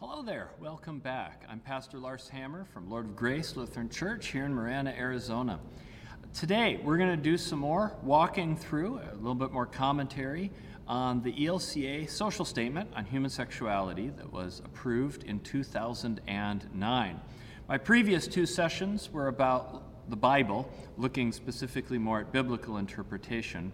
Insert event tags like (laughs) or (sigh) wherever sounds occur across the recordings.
Hello there, welcome back. I'm Pastor Lars Hammer from Lord of Grace Lutheran Church here in Marana, Arizona. Today we're going to do some more walking through, a little bit more commentary on the ELCA social statement on human sexuality that was approved in 2009. My previous two sessions were about the Bible, looking specifically more at biblical interpretation.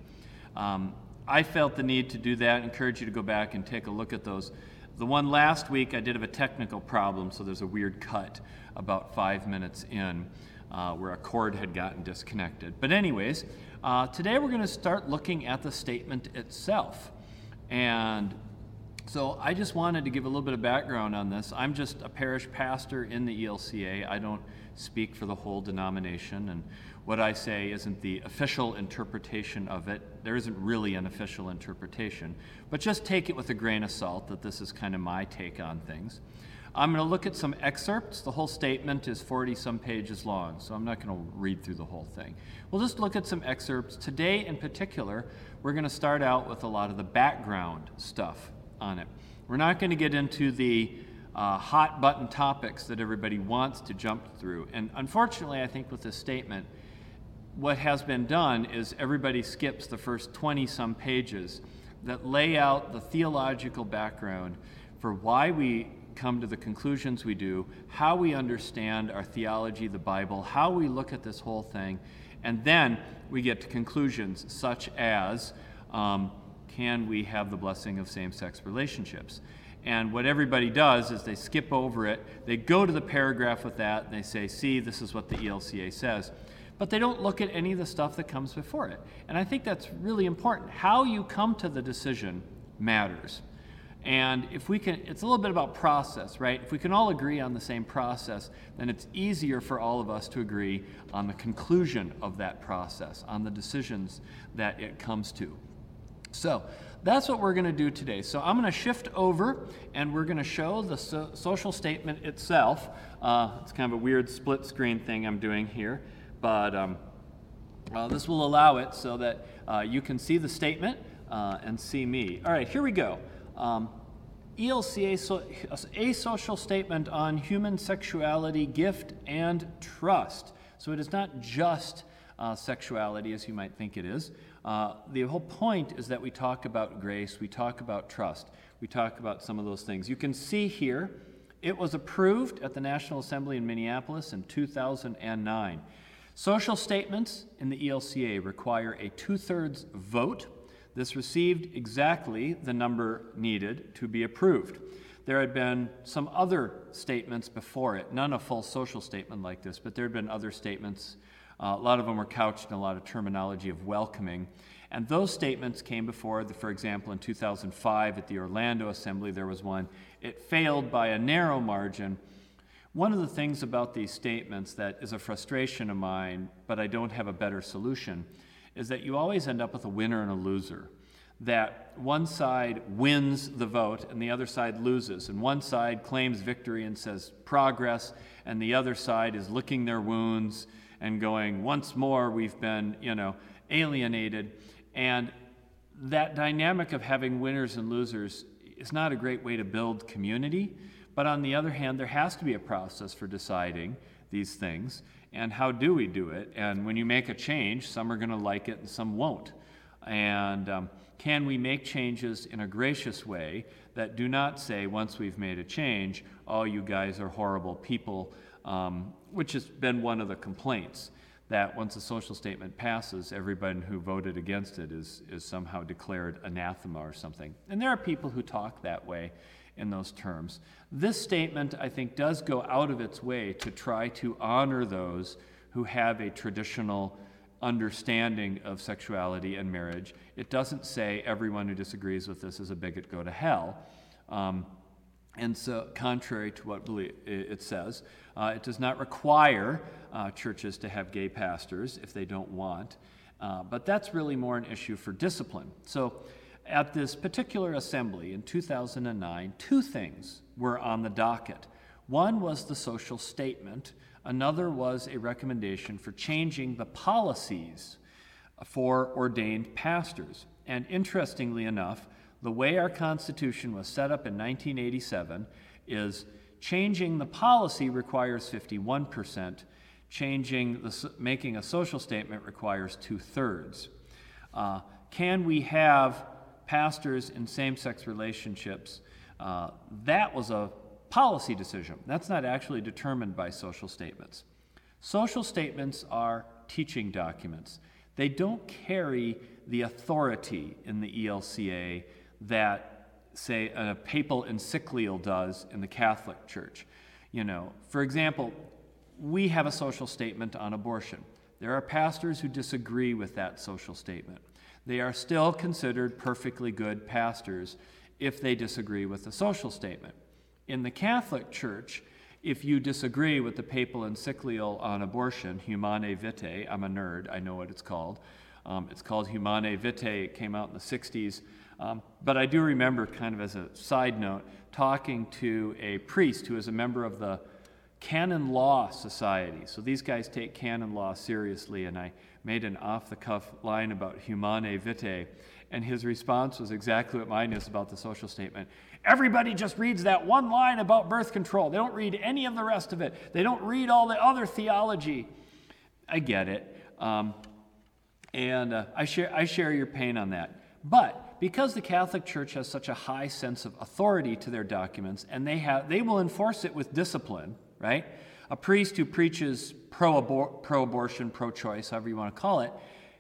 Um, I felt the need to do that. I encourage you to go back and take a look at those the one last week I did have a technical problem, so there's a weird cut about five minutes in uh, where a cord had gotten disconnected. But, anyways, uh, today we're going to start looking at the statement itself. And so I just wanted to give a little bit of background on this. I'm just a parish pastor in the ELCA. I don't speak for the whole denomination, and what I say isn't the official interpretation of it. There isn't really an official interpretation, but just take it with a grain of salt that this is kind of my take on things. I'm going to look at some excerpts. The whole statement is 40 some pages long, so I'm not going to read through the whole thing. We'll just look at some excerpts. Today, in particular, we're going to start out with a lot of the background stuff on it. We're not going to get into the uh, hot button topics that everybody wants to jump through. And unfortunately, I think with this statement, what has been done is everybody skips the first 20 some pages that lay out the theological background for why we come to the conclusions we do, how we understand our theology, the Bible, how we look at this whole thing, and then we get to conclusions such as um, can we have the blessing of same sex relationships? And what everybody does is they skip over it, they go to the paragraph with that, and they say, see, this is what the ELCA says but they don't look at any of the stuff that comes before it. And I think that's really important. How you come to the decision matters. And if we can, it's a little bit about process, right? If we can all agree on the same process, then it's easier for all of us to agree on the conclusion of that process, on the decisions that it comes to. So that's what we're going to do today. So I'm going to shift over and we're going to show the so- social statement itself. Uh, it's kind of a weird split screen thing I'm doing here but um, uh, this will allow it so that uh, you can see the statement uh, and see me. All right, here we go. Um, ELCA, so, a social statement on human sexuality, gift, and trust. So it is not just uh, sexuality as you might think it is. Uh, the whole point is that we talk about grace, we talk about trust, we talk about some of those things. You can see here, it was approved at the National Assembly in Minneapolis in 2009. Social statements in the ELCA require a two thirds vote. This received exactly the number needed to be approved. There had been some other statements before it, none a full social statement like this, but there had been other statements. Uh, a lot of them were couched in a lot of terminology of welcoming. And those statements came before, the, for example, in 2005 at the Orlando Assembly, there was one. It failed by a narrow margin one of the things about these statements that is a frustration of mine, but I don't have a better solution, is that you always end up with a winner and a loser. That one side wins the vote and the other side loses. And one side claims victory and says progress, and the other side is licking their wounds and going, once more, we've been, you know, alienated. And that dynamic of having winners and losers is not a great way to build community. But on the other hand, there has to be a process for deciding these things. And how do we do it? And when you make a change, some are going to like it and some won't. And um, can we make changes in a gracious way that do not say, once we've made a change, oh, you guys are horrible people, um, which has been one of the complaints that once a social statement passes, everybody who voted against it is, is somehow declared anathema or something. And there are people who talk that way in those terms. This statement, I think, does go out of its way to try to honor those who have a traditional understanding of sexuality and marriage. It doesn't say everyone who disagrees with this is a bigot, go to hell. Um, and so, contrary to what it says, uh, it does not require uh, churches to have gay pastors if they don't want. Uh, but that's really more an issue for discipline. So, at this particular assembly in 2009, two things were on the docket. One was the social statement, another was a recommendation for changing the policies for ordained pastors. And interestingly enough, the way our Constitution was set up in 1987, is changing the policy requires 51%, changing the, making a social statement requires two thirds. Uh, can we have pastors in same sex relationships? Uh, that was a policy decision. That's not actually determined by social statements. Social statements are teaching documents. They don't carry the authority in the ELCA that, say, a papal encyclical does in the Catholic Church. You know, for example, we have a social statement on abortion. There are pastors who disagree with that social statement. They are still considered perfectly good pastors if they disagree with the social statement. In the Catholic Church, if you disagree with the papal encyclical on abortion, Humanae Vitae, I'm a nerd, I know what it's called. Um, it's called Humanae Vitae, it came out in the 60s. Um, but I do remember, kind of as a side note, talking to a priest who is a member of the Canon Law Society. So these guys take canon law seriously, and I made an off the cuff line about Humanae Vitae, and his response was exactly what mine is about the social statement. Everybody just reads that one line about birth control. They don't read any of the rest of it, they don't read all the other theology. I get it. Um, and uh, I, share, I share your pain on that. But because the Catholic Church has such a high sense of authority to their documents, and they, have, they will enforce it with discipline, right? A priest who preaches pro abortion, pro choice, however you want to call it,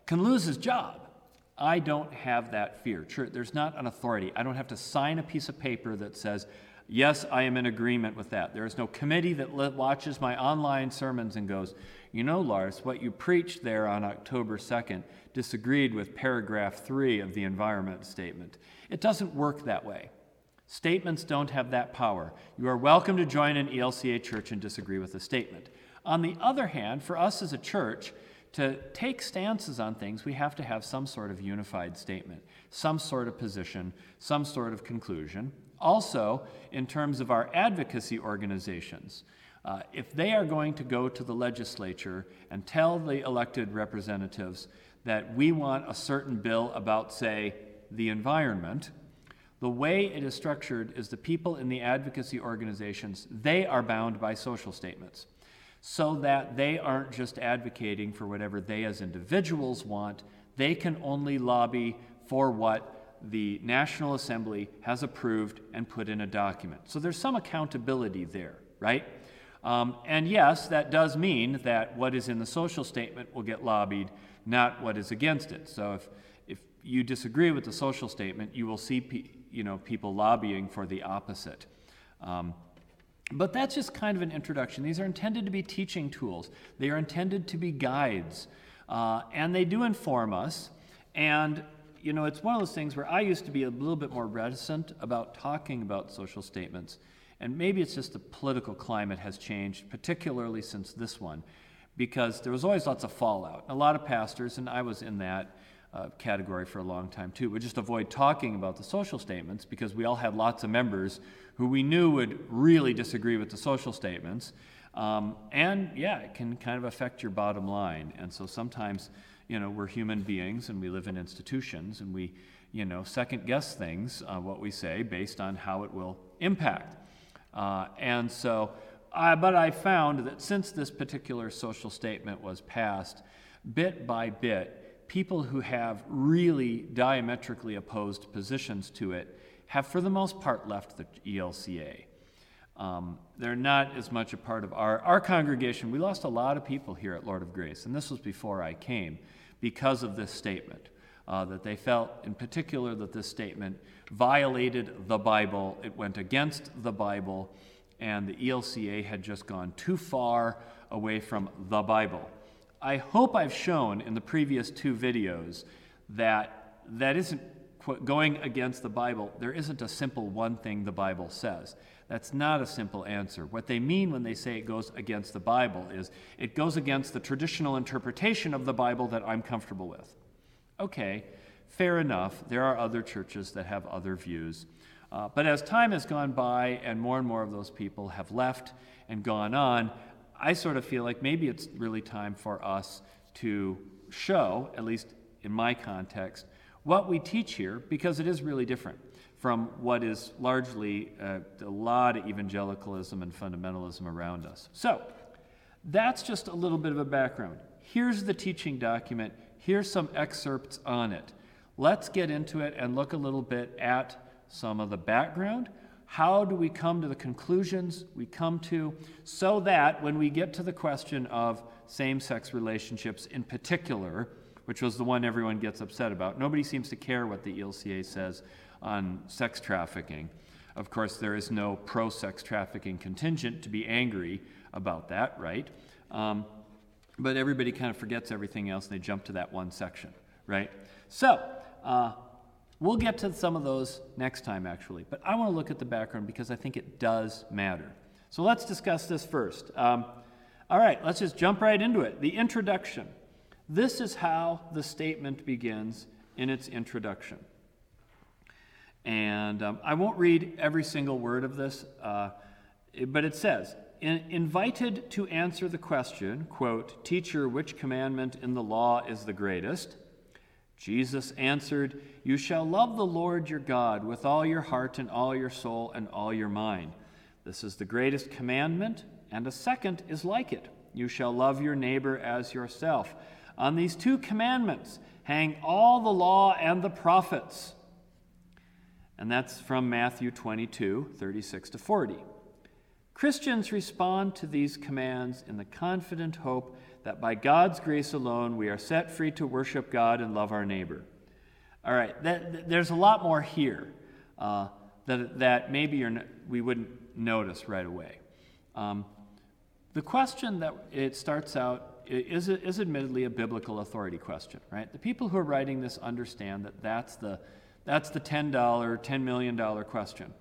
can lose his job I don't have that fear. There's not an authority. I don't have to sign a piece of paper that says, yes, I am in agreement with that. There is no committee that watches my online sermons and goes, you know, Lars, what you preached there on October 2nd disagreed with paragraph 3 of the environment statement. It doesn't work that way. Statements don't have that power. You are welcome to join an ELCA church and disagree with a statement. On the other hand, for us as a church, to take stances on things, we have to have some sort of unified statement, some sort of position, some sort of conclusion. Also, in terms of our advocacy organizations, uh, if they are going to go to the legislature and tell the elected representatives that we want a certain bill about, say, the environment, the way it is structured is the people in the advocacy organizations, they are bound by social statements so that they aren't just advocating for whatever they as individuals want. They can only lobby for what the National Assembly has approved and put in a document. So there's some accountability there, right? Um, and yes, that does mean that what is in the social statement will get lobbied, not what is against it. So if, if you disagree with the social statement, you will see pe- you know, people lobbying for the opposite. Um, but that's just kind of an introduction. These are intended to be teaching tools, they are intended to be guides. Uh, and they do inform us. And, you know, it's one of those things where I used to be a little bit more reticent about talking about social statements. And maybe it's just the political climate has changed, particularly since this one, because there was always lots of fallout. A lot of pastors, and I was in that, uh, category for a long time too. We just avoid talking about the social statements because we all had lots of members who we knew would really disagree with the social statements. Um, and yeah, it can kind of affect your bottom line. And so sometimes, you know, we're human beings and we live in institutions and we, you know, second guess things, uh, what we say, based on how it will impact. Uh, and so, uh, but I found that since this particular social statement was passed, bit by bit, people who have really diametrically opposed positions to it have, for the most part, left the ELCA. Um, they're not as much a part of our, our congregation. We lost a lot of people here at Lord of Grace, and this was before I came, because of this statement. Uh, that they felt, in particular, that this statement violated the Bible, it went against the Bible, and the ELCA had just gone too far away from the Bible. I hope I've shown in the previous two videos that that isn't going against the Bible. There isn't a simple one thing the Bible says. That's not a simple answer. What they mean when they say it goes against the Bible is it goes against the traditional interpretation of the Bible that I'm comfortable with. Okay, fair enough. There are other churches that have other views. Uh, but as time has gone by and more and more of those people have left and gone on, I sort of feel like maybe it's really time for us to show, at least in my context, what we teach here because it is really different. from what is largely uh, a lot of evangelicalism and fundamentalism around us. So, that's just a little bit of a background. Here's the teaching document, here's some excerpts on it. Let's get into it and look a little bit at some of the background. How do we come to the conclusions we come to so that when we get to the question of same sex relationships in particular, which was the one everyone gets upset about, nobody seems to care what the ELCA says on sex trafficking. Of course, there is no pro sex trafficking contingent to be angry about that, right? Um, but everybody kind of forgets everything else and they jump to that one section, right? So, uh, we'll get to some of those next time, actually. But I want to look at the background because I think it does matter. So let's discuss this first. Um, all right, let's just jump right into it. The introduction. This is how the statement begins in its introduction. And um, I won't read every single word of this, uh, but it says, invited to answer the question, quote, Teacher, which commandment in the law is the greatest? Jesus answered, You shall love the Lord your God with all your heart and all your soul and all your mind. This is the greatest commandment, and a second is like it. You shall love your neighbor as yourself. On these two commandments hang all the law and the prophets. And that's from Matthew 22, 36 to 40. Christians respond to these commands in the confident hope that by God's grace alone we are set free to worship God and love our neighbor. All right, that, there's a lot more here uh, that, that maybe we wouldn't notice right away. Um, the question that it starts out is, is admittedly a biblical authority question, right? The people who are writing this understand that that's the, that's the $10, $10 million question.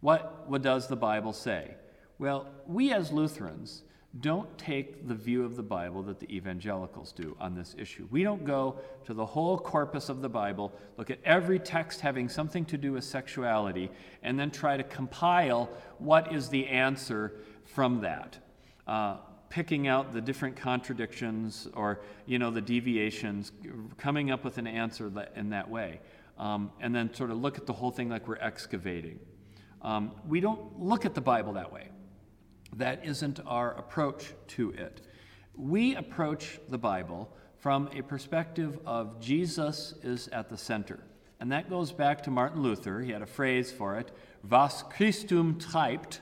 What, what does the Bible say? Well, we as Lutherans don't take the view of the Bible that the evangelicals do on this issue. We don't go to the whole corpus of the Bible, look at every text having something to do with sexuality, and then try to compile what is the answer from that. Uh, picking out the different contradictions or you know the deviations coming up with an answer in that way um, and then sort of look at the whole thing like we're excavating um, we don't look at the bible that way that isn't our approach to it. We approach the Bible from a perspective of Jesus is at the center. And that goes back to Martin Luther. He had a phrase for it Was Christum treibt,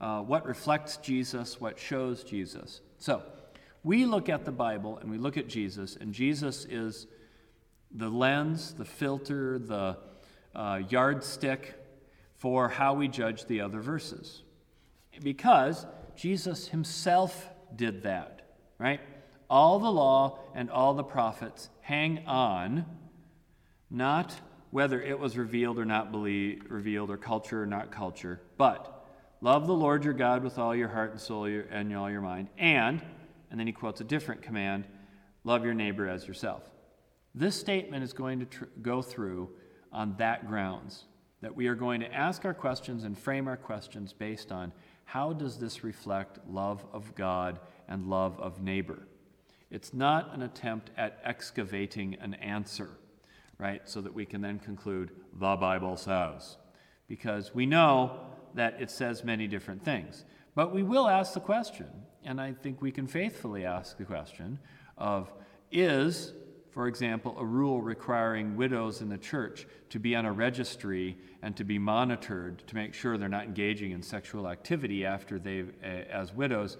uh, what reflects Jesus, what shows Jesus. So, we look at the Bible and we look at Jesus, and Jesus is the lens, the filter, the uh, yardstick for how we judge the other verses because Jesus himself did that, right? All the law and all the prophets hang on not whether it was revealed or not revealed, or culture or not culture, but love the Lord your God with all your heart and soul and all your mind, and, and then he quotes a different command, love your neighbor as yourself. This statement is going to tr- go through on that grounds, that we are going to ask our questions and frame our questions based on how does this reflect love of God and love of neighbor? It's not an attempt at excavating an answer, right? So that we can then conclude, the Bible says. Because we know that it says many different things. But we will ask the question, and I think we can faithfully ask the question of is for example, a rule requiring widows in the church to be on a registry and to be monitored to make sure they're not engaging in sexual activity after they, as widows,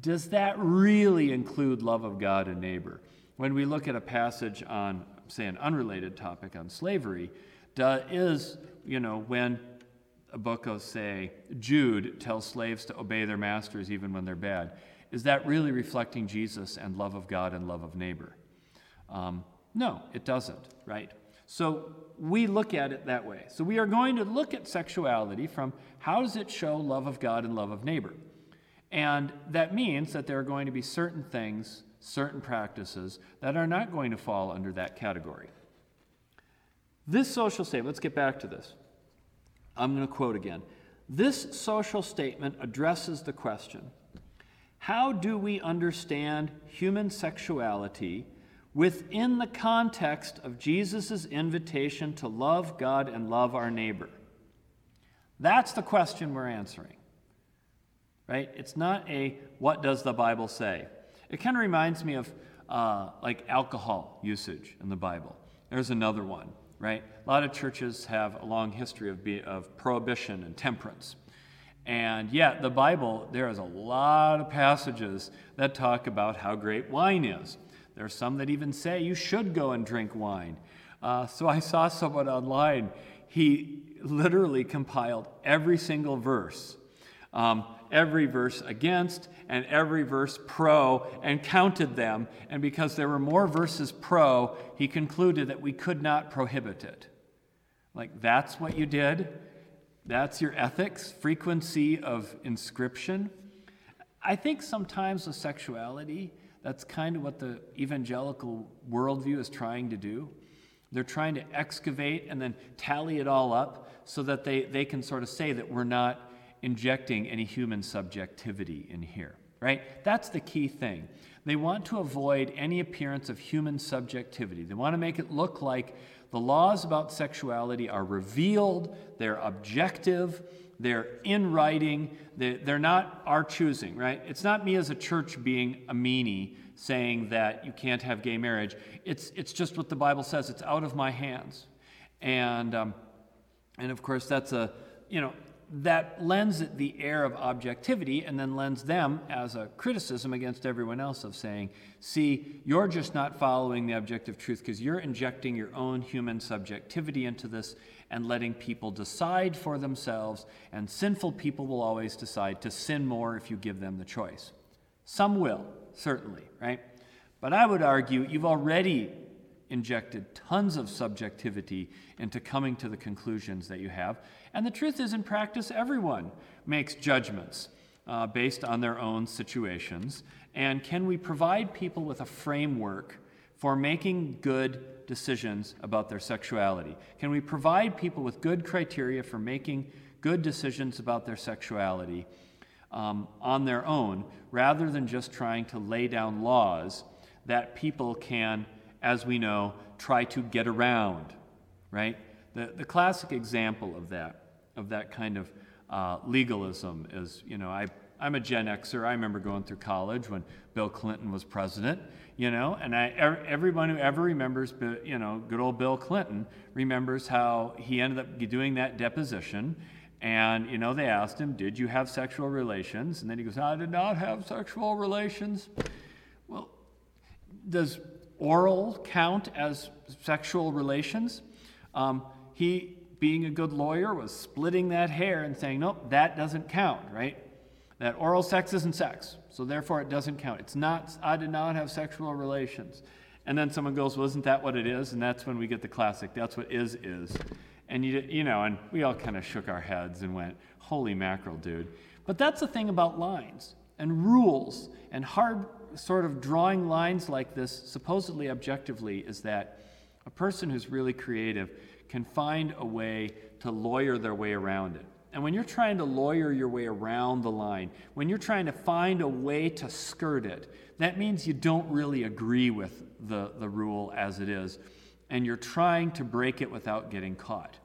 does that really include love of God and neighbor? When we look at a passage on, say, an unrelated topic on slavery, is, you know, when a book of, say, Jude tells slaves to obey their masters even when they're bad, is that really reflecting Jesus and love of God and love of neighbor? Um, no, it doesn't, right? So we look at it that way. So we are going to look at sexuality from how does it show love of God and love of neighbor? And that means that there are going to be certain things, certain practices that are not going to fall under that category. This social statement, let's get back to this. I'm going to quote again. This social statement addresses the question how do we understand human sexuality within the context of Jesus' invitation to love God and love our neighbor? That's the question we're answering. Right? It's not a what does the Bible say? It kind of reminds me of uh, like alcohol usage in the Bible. There's another one, right? A lot of churches have a long history of, be, of prohibition and temperance. And yet, the Bible, there is a lot of passages that talk about how great wine is. There are some that even say you should go and drink wine. Uh, so I saw someone online, he literally compiled every single verse, um, every verse against and every verse pro, and counted them. And because there were more verses pro, he concluded that we could not prohibit it. Like, that's what you did? That's your ethics, frequency of inscription. I think sometimes with sexuality, that's kind of what the evangelical worldview is trying to do. They're trying to excavate and then tally it all up so that they, they can sort of say that we're not injecting any human subjectivity in here, right? That's the key thing. They want to avoid any appearance of human subjectivity. They want to make it look like the laws about sexuality are revealed, they're objective, they're in writing, they're not our choosing, right? It's not me as a church being a meanie saying that you can't have gay marriage. It's, it's just what the Bible says, it's out of my hands. And, um, and of course, that's a, you know, that lends it the air of objectivity and then lends them as a criticism against everyone else of saying, see, you're just not following the objective truth because you're injecting your own human subjectivity into this and letting people decide for themselves, and sinful people will always decide to sin more if you give them the choice. Some will, certainly, right? But I would argue you've already injected tons of subjectivity into coming to the conclusions that you have. And the truth is, in practice, everyone makes judgments uh, based on their own situations. And can we provide people with a framework for making good decisions about their sexuality? Can we provide people with good criteria for making good decisions about their sexuality um, on their own rather than just trying to lay down laws that people can, as we know, try to get around, right? The, the classic example of that of that kind of uh, legalism is, you know, I, I'm a Gen Xer. I remember going through college when Bill Clinton was president, you know, and I, everyone who ever remembers, you know, good old Bill Clinton remembers how he ended up doing that deposition. And, you know, they asked him, Did you have sexual relations? And then he goes, I did not have sexual relations. Well, does oral count as sexual relations? Um, he being a good lawyer was splitting that hair and saying, nope, that doesn't count, right? That oral sex isn't sex, so therefore it doesn't count. It's not, I did not have sexual relations. And then someone goes, well, isn't that what it is? And that's when we get the classic, that's what is is. And you, you know, and we all kind of shook our heads and went, holy mackerel, dude. But that's the thing about lines and rules and hard sort of drawing lines like this, supposedly objectively, is that a person who's really creative can find a way to lawyer their way around it. And when you're trying to lawyer your way around the line, when you're trying to find a way to skirt it, that means you don't really agree with the, the rule as it is, and you're trying to break it without getting caught.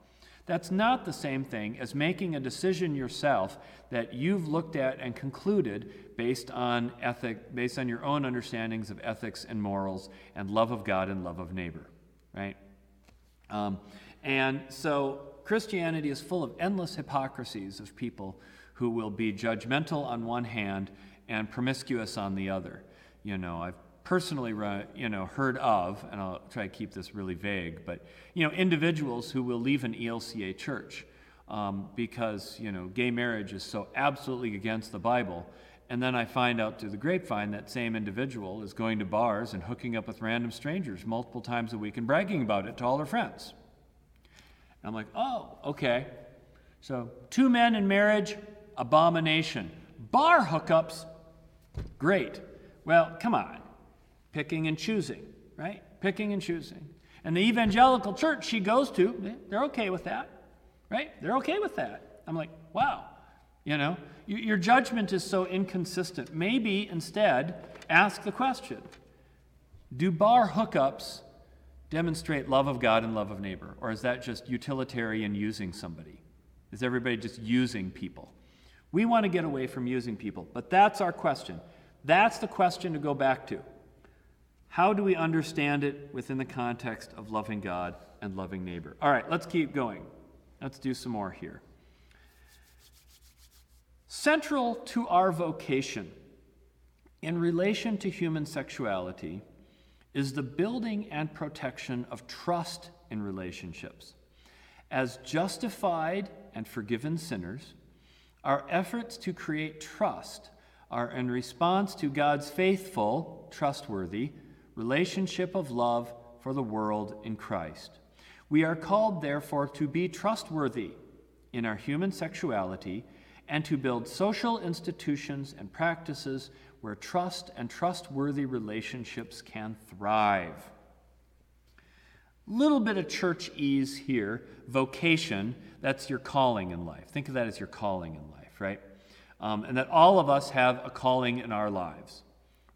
That's not the same thing as making a decision yourself that you've looked at and concluded based on ethic, based on your own understandings of ethics and morals and love of God and love of neighbor, right? Um, and so Christianity is full of endless hypocrisies of people who will be judgmental on one hand and promiscuous on the other. You know, I've personally you know heard of and I'll try to keep this really vague but you know individuals who will leave an ELCA church um, because you know gay marriage is so absolutely against the Bible and then I find out through the grapevine that same individual is going to bars and hooking up with random strangers multiple times a week and bragging about it to all their friends I'm like, oh, okay. So, two men in marriage, abomination. Bar hookups, great. Well, come on. Picking and choosing, right? Picking and choosing. And the evangelical church she goes to, they're okay with that, right? They're okay with that. I'm like, wow. You know, your judgment is so inconsistent. Maybe instead ask the question Do bar hookups demonstrate love of God and love of neighbor? Or is that just utilitarian using somebody? Is everybody just using people? We want to get away from using people, but that's our question. That's the question to go back to. How do we understand it within the context of loving God and loving neighbor? All right, let's keep going. Let's do some more here. Central to our vocation in relation to human sexuality is the building and protection of trust in relationships. As justified and forgiven sinners, our efforts to create trust are in response to God's faithful, trustworthy relationship of love for the world in Christ. We are called, therefore, to be trustworthy in our human sexuality and to build social institutions and practices where trust and trustworthy relationships can thrive. Little bit of church ease here. Vocation, that's your calling in life. Think of that as your calling in life, right? Um, and that all of us have a calling in our lives,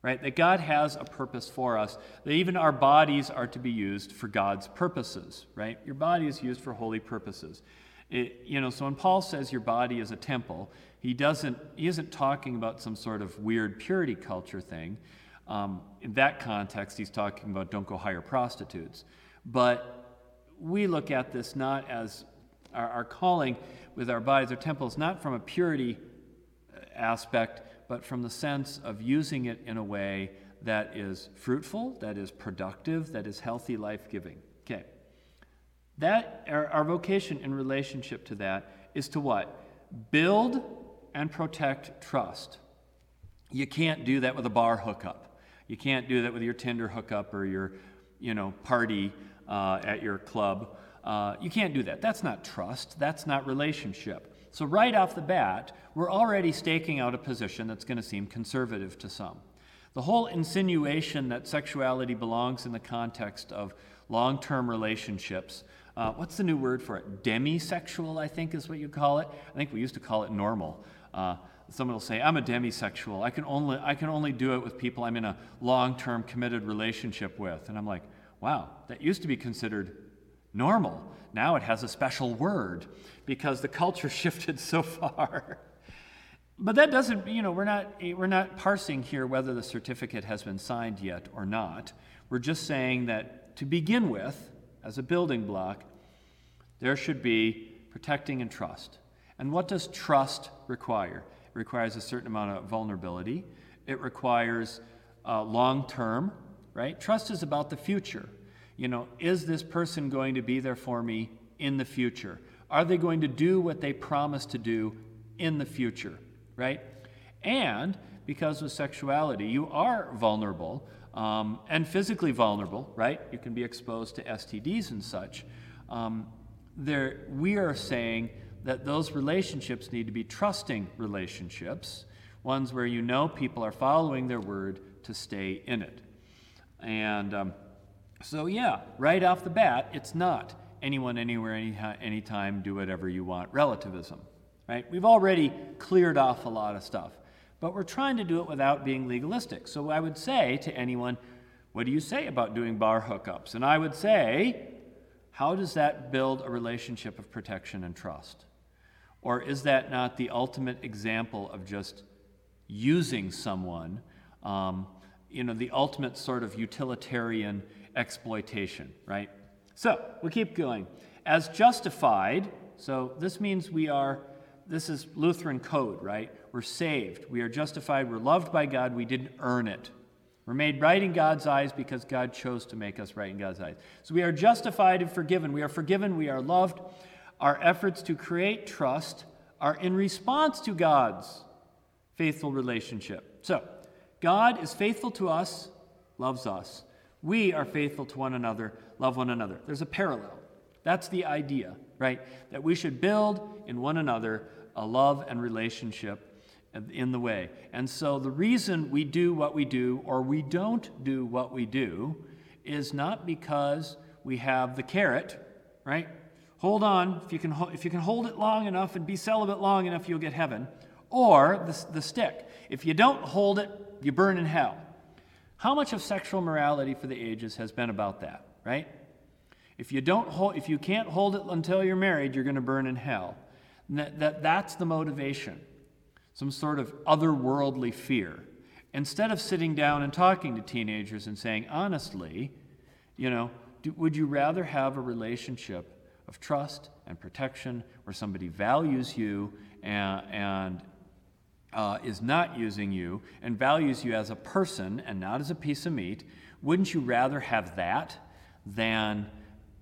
right? That God has a purpose for us, that even our bodies are to be used for God's purposes, right? Your body is used for holy purposes. It, you know, so when Paul says your body is a temple, he doesn't he isn't talking about some sort of weird purity culture thing. Um, in that context, he's talking about don't go hire prostitutes. But we look at this not as our, our calling with our bodies or temples, not from a purity uh, aspect, but from the sense of using it in a way that is fruitful, that is productive, that is healthy, life giving. Okay. That, our, our vocation in relationship to that is to what? Build and protect trust. You can't do that with a bar hookup. You can't do that with your Tinder hookup or your, you know, party uh, at your club. Uh, you can't do that. That's not trust. That's not relationship. So right off the bat, we're already staking out a position that's going to seem conservative to some. The whole insinuation that sexuality belongs in the context of long-term relationships uh, what's the new word for it? Demisexual, I think is what you call it. I think we used to call it normal. Uh, someone will say, I'm a demisexual. I can, only, I can only do it with people I'm in a long term committed relationship with. And I'm like, wow, that used to be considered normal. Now it has a special word because the culture (laughs) shifted so far. but that doesn't, you know, we're not, we're not parsing here whether the certificate has been signed yet or not. We're just saying that to begin with, as a building block, there should be protecting and trust. And what does trust require? It requires a certain amount of vulnerability. It requires uh, long term, right? Trust is about the future. You know, is this person going to be there for me in the future? Are they going to do what they promised to do in the future, right? And because of sexuality, you are vulnerable um, and physically vulnerable, right? You can be exposed to STDs and such. Um, there, we are saying that those relationships need to be trusting relationships, ones where you know people are following their word to stay in it. And um, so, yeah, right off the bat, it's not anyone, anywhere, any, anytime, do whatever you want relativism, right? We've already cleared off a lot of stuff but we're trying to do it without being legalistic. So I would say to anyone, What do you say about doing bar hookups? And I would say, How does that build a relationship of protection and trust? Or is that not the ultimate example of just using someone, um, you know, the ultimate sort of utilitarian exploitation, right? So we keep going. As justified, so this means we are, this is Lutheran code, right? We're saved. We are justified. We're loved by God. We didn't earn it. We're made right in God's eyes because God chose to make us right in God's eyes. So we are justified and forgiven. We are forgiven. We are loved. Our efforts to create trust are in response to God's faithful relationship. So, God is faithful to us, loves us. We are faithful to one another, love one another. There's a parallel. That's the idea, right? That we should build in one another a love and relationship in the way. And so the reason we do what we do or we don't do what we do is not because we have the carrot, right? Hold on, if you can, if you can hold it long enough and be celibate long enough, you'll get heaven. Or the, the stick. If you don't hold it, you burn in hell. How much of sexual morality for the ages has been about that, right? If you don't hold, if you can't hold it until you're married, you're going to burn in hell. That, that, that's the motivation. Some sort of otherworldly fear. Instead of sitting down and talking to teenagers and saying, honestly, you know, do, would you rather have a relationship of trust and protection where somebody values you and, and uh, is not using you and values you as a person and not as a piece of meat? Wouldn't you rather have that than,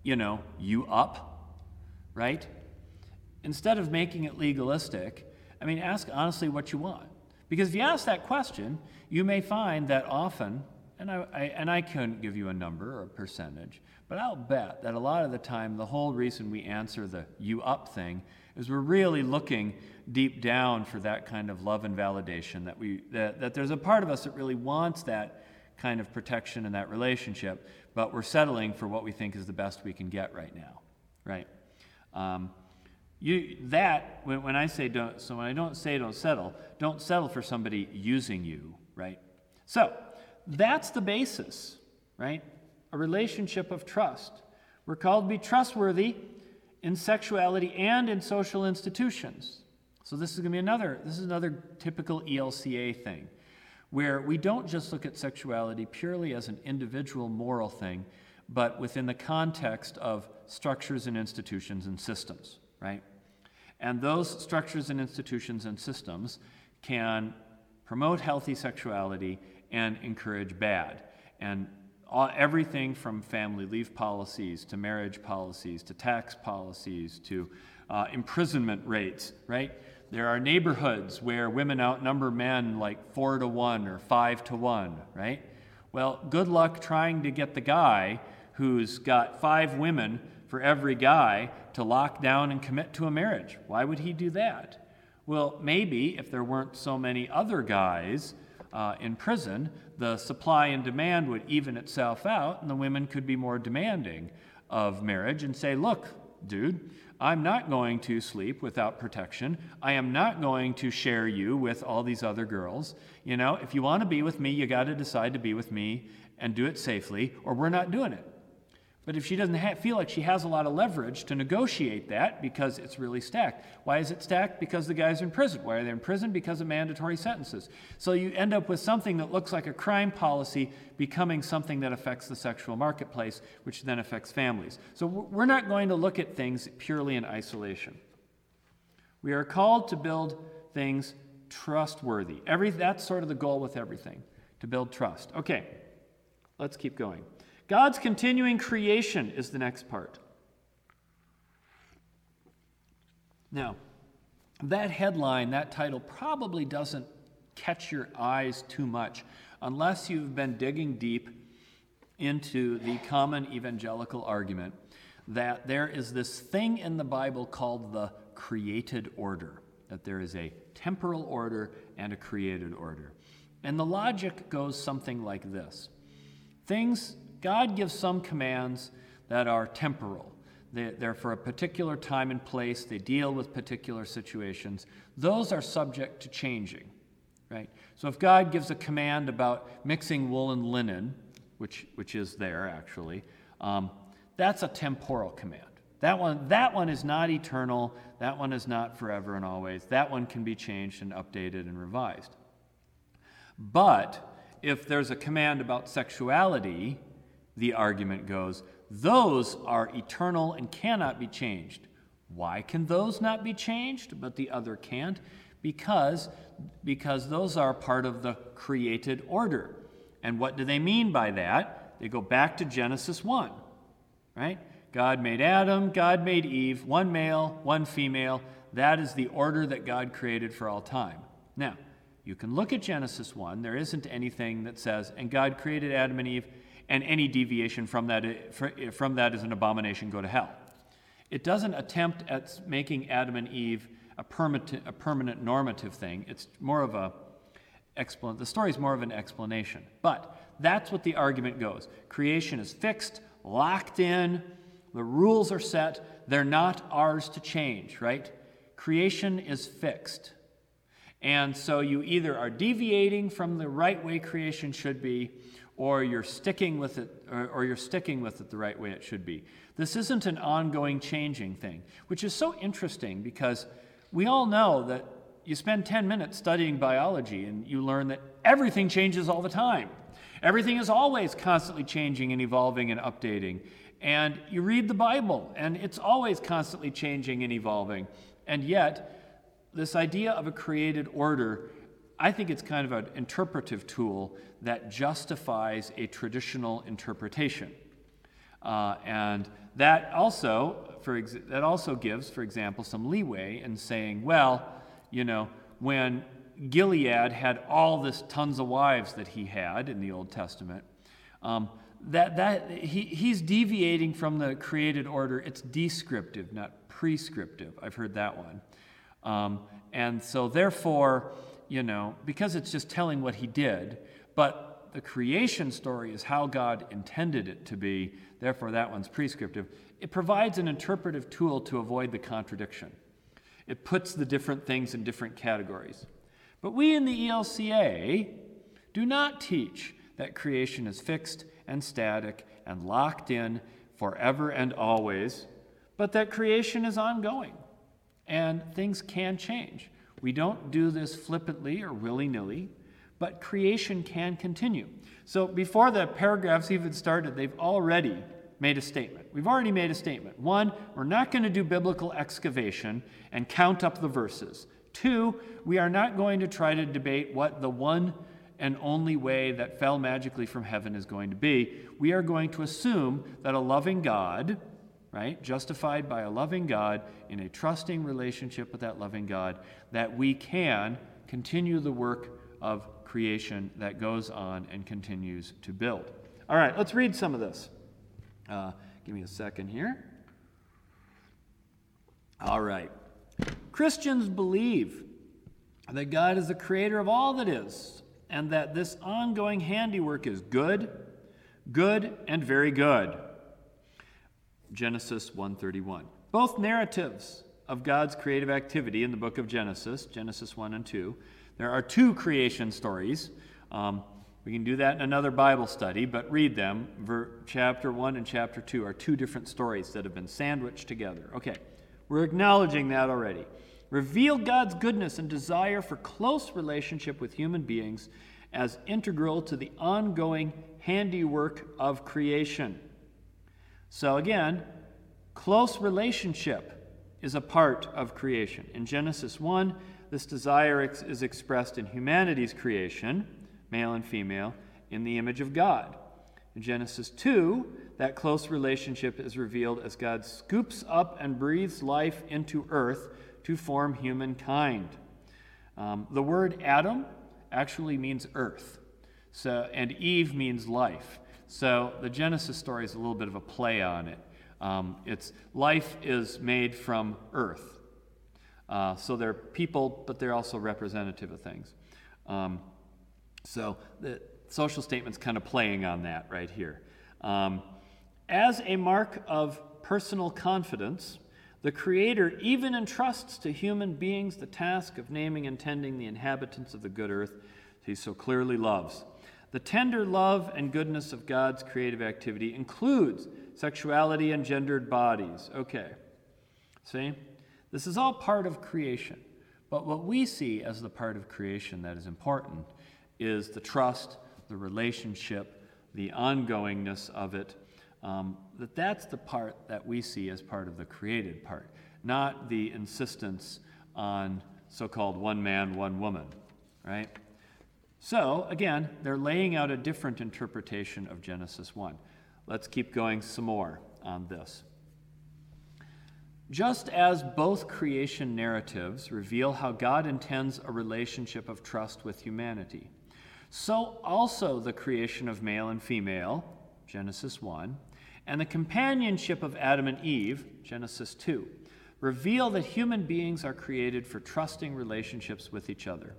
you know, you up, right? Instead of making it legalistic, I mean, ask honestly what you want. Because if you ask that question, you may find that often, and I, I, and I couldn't give you a number or a percentage, but I'll bet that a lot of the time, the whole reason we answer the you up thing is we're really looking deep down for that kind of love and validation that we that, that there's a part of us that really wants that kind of protection in that relationship, but we're settling for what we think is the best we can get right now, right? Um, you, that, when, when I say don't, so when I don't say don't settle, don't settle for somebody using you, right? So, that's the basis, right? A relationship of trust. We're called to be trustworthy in sexuality and in social institutions. So this is going to be another this is another typical ELCA thing where we don't just look at sexuality purely as an individual moral thing, but within the context of structures and institutions and systems, right? And those structures and institutions and systems can promote healthy sexuality and encourage bad. And all, everything from family leave policies to marriage policies to tax policies to uh, imprisonment rates, right? There are neighborhoods where women outnumber men like four to one or five to one, right? Well, good luck trying to get the guy who's got five women for every guy to lock down and commit to a marriage. Why would he do that? Well, maybe if there weren't so many other guys uh, in prison, the supply and demand would even itself out, and the women could be more demanding of marriage and say, Look, dude, I'm not going to sleep without protection. I am not going to share you with all these other girls. You know, if you want to be with me, you got to decide to be with me and do it safely, or we're not doing it. But if she doesn't feel like she has a lot of leverage to negotiate that because it's really stacked. Why is it stacked? Because the guy's in prison. Why are they in prison? Because of mandatory sentences. So you end up with something that looks like a crime policy becoming something that affects the sexual marketplace, which then affects families. So we're not going to look at things purely in isolation. We are called to build things trustworthy. Every, that's sort of the goal with everything, to build trust. Okay, let's keep going. God's continuing creation is the next part. Now, that headline, that title, probably doesn't catch your eyes too much unless you've been digging deep into the common evangelical argument that there is this thing in the Bible called the created order, that there is a temporal order and a created order. And the logic goes something like this Things God gives some commands that are temporal. They're for a particular time and place. They deal with particular situations. Those are subject to changing, right? So if God gives a command about mixing wool and linen, which, which is there actually, um, that's a temporal command. That one, that one is not eternal. That one is not forever and always. That one can be changed and updated and revised. But if there's a command about sexuality, the argument goes, those are eternal and cannot be changed. Why can those not be changed, but the other can't? Because, because those are part of the created order. And what do they mean by that? They go back to Genesis 1, right? God made Adam, God made Eve, one male, one female. That is the order that God created for all time. Now, you can look at Genesis 1. There isn't anything that says, and God created Adam and Eve and any deviation from that, eh, eh, from that is an abomination, go to hell. It doesn't attempt at making Adam and Eve a permanent, a permanent normative thing. It's more of a explan- the story is more of an explanation. But that's what the argument goes. Creation is fixed, locked in, the rules are set, they're not ours to change, right? Creation is fixed. And so you either are deviating from the right way creation should be, or you're sticking with it or, or, you're sticking with it the right way it should be. This isn't an ongoing changing thing, which is so interesting because we all know that you spend 10 minutes studying biology and you learn that everything changes all the time. Everything is always constantly changing and evolving and updating. And you read the Bible and it's always constantly changing and evolving. And yet, this idea of a created order I think it's kind of an interpretive tool that justifies a traditional interpretation. Uh, and that also, for ex- that also gives, for example, some leeway in saying, well, you know, when Gilead had all this tons of wives that he had in the Old Testament, um, that, that he, he's deviating from the created order. It's descriptive, not prescriptive. I've heard that one. Um, and so, therefore, you know, because it's just telling what he did, but the creation story is how God intended it to be, therefore that one's prescriptive. It provides an interpretive tool to avoid the contradiction. It puts the different things in different categories. But we in the ELCA do not teach that creation is fixed and static and locked in forever and always, but that creation is ongoing and things can change. We don't do this flippantly or willy nilly, but creation can continue. So before the paragraphs even started, they've already made a statement. We've already made a statement. One, we're not going to do biblical excavation and count up the verses. Two, we are not going to try to debate what the one and only way that fell magically from heaven is going to be. We are going to assume that a loving God, right? Justified by a loving God in a trusting relationship with that loving God, that we can continue the work of creation that goes on and continues to build. All right, let's read some of this. Uh, give me a second here. All right. Christians believe that God is the creator of all that is, and that this ongoing handiwork is good, good, and very good. Genesis 1:31. Both narratives of God's creative activity in the book of Genesis, Genesis 1 and 2. There are two creation stories. Um, we can do that in another Bible study, but read them. Ver- chapter 1 and chapter 2 are two different stories that have been sandwiched together. Okay, we're acknowledging that already. Reveal God's goodness and desire for close relationship with human beings as integral to the ongoing handiwork of creation. So again, close relationship is a part of creation. In Genesis 1, this desire is expressed in humanity's creation, male and female, in the image of God. In Genesis 2, that close relationship is revealed as God scoops up and breathes life into earth to form humankind. Um, the word Adam actually means earth, so, and Eve means life. So the Genesis story is a little bit of a play on it. Um, it's life is made from earth. Uh, so they're people, but they're also representative of things. Um, so the social statement's kind of playing on that right here. Um, as a mark of personal confidence, the Creator even entrusts to human beings the task of naming and tending the inhabitants of the good earth he so clearly loves. The tender love and goodness of God's creative activity includes sexuality and gendered bodies. Okay. See? This is all part of creation. But what we see as the part of creation that is important is the trust, the relationship, the ongoingness of it. Um, that that's the part that we see as part of the created part, not the insistence on so-called one man, one woman, right? So, again, they're laying out a different interpretation of Genesis 1. Let's keep going some more on this. Just as both creation narratives reveal how God intends a relationship of trust with humanity, so also the creation of male and female, Genesis 1, and the companionship of Adam and Eve, Genesis 2, reveal that human beings are created for trusting relationships with each other.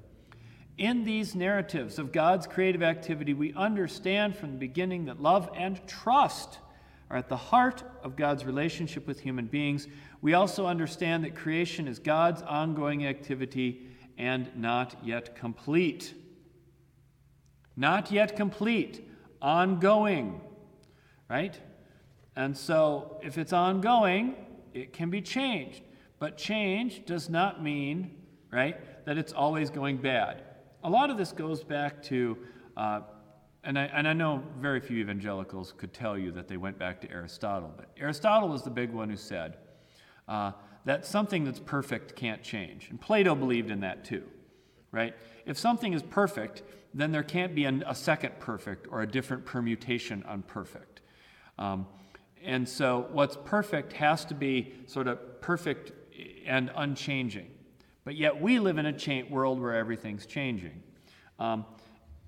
In these narratives of God's creative activity, we understand from the beginning that love and trust are at the heart of God's relationship with human beings. We also understand that creation is God's ongoing activity and not yet complete. Not yet complete. ongoing, right? And so if it's ongoing, it can be changed. But change does not mean, right, that it's always going bad. A lot of this goes back to, uh, and, I, and I know very few evangelicals could tell you that they went back to Aristotle, but Aristotle was the big one who said uh, that something that's perfect can't change. And Plato believed in that too, right? If something is perfect, then there can't be a, a second perfect or a different permutation on perfect. Um, and so what's perfect has to be sort of perfect and unchanging. But yet we live in a cha- world where everything's changing. Um,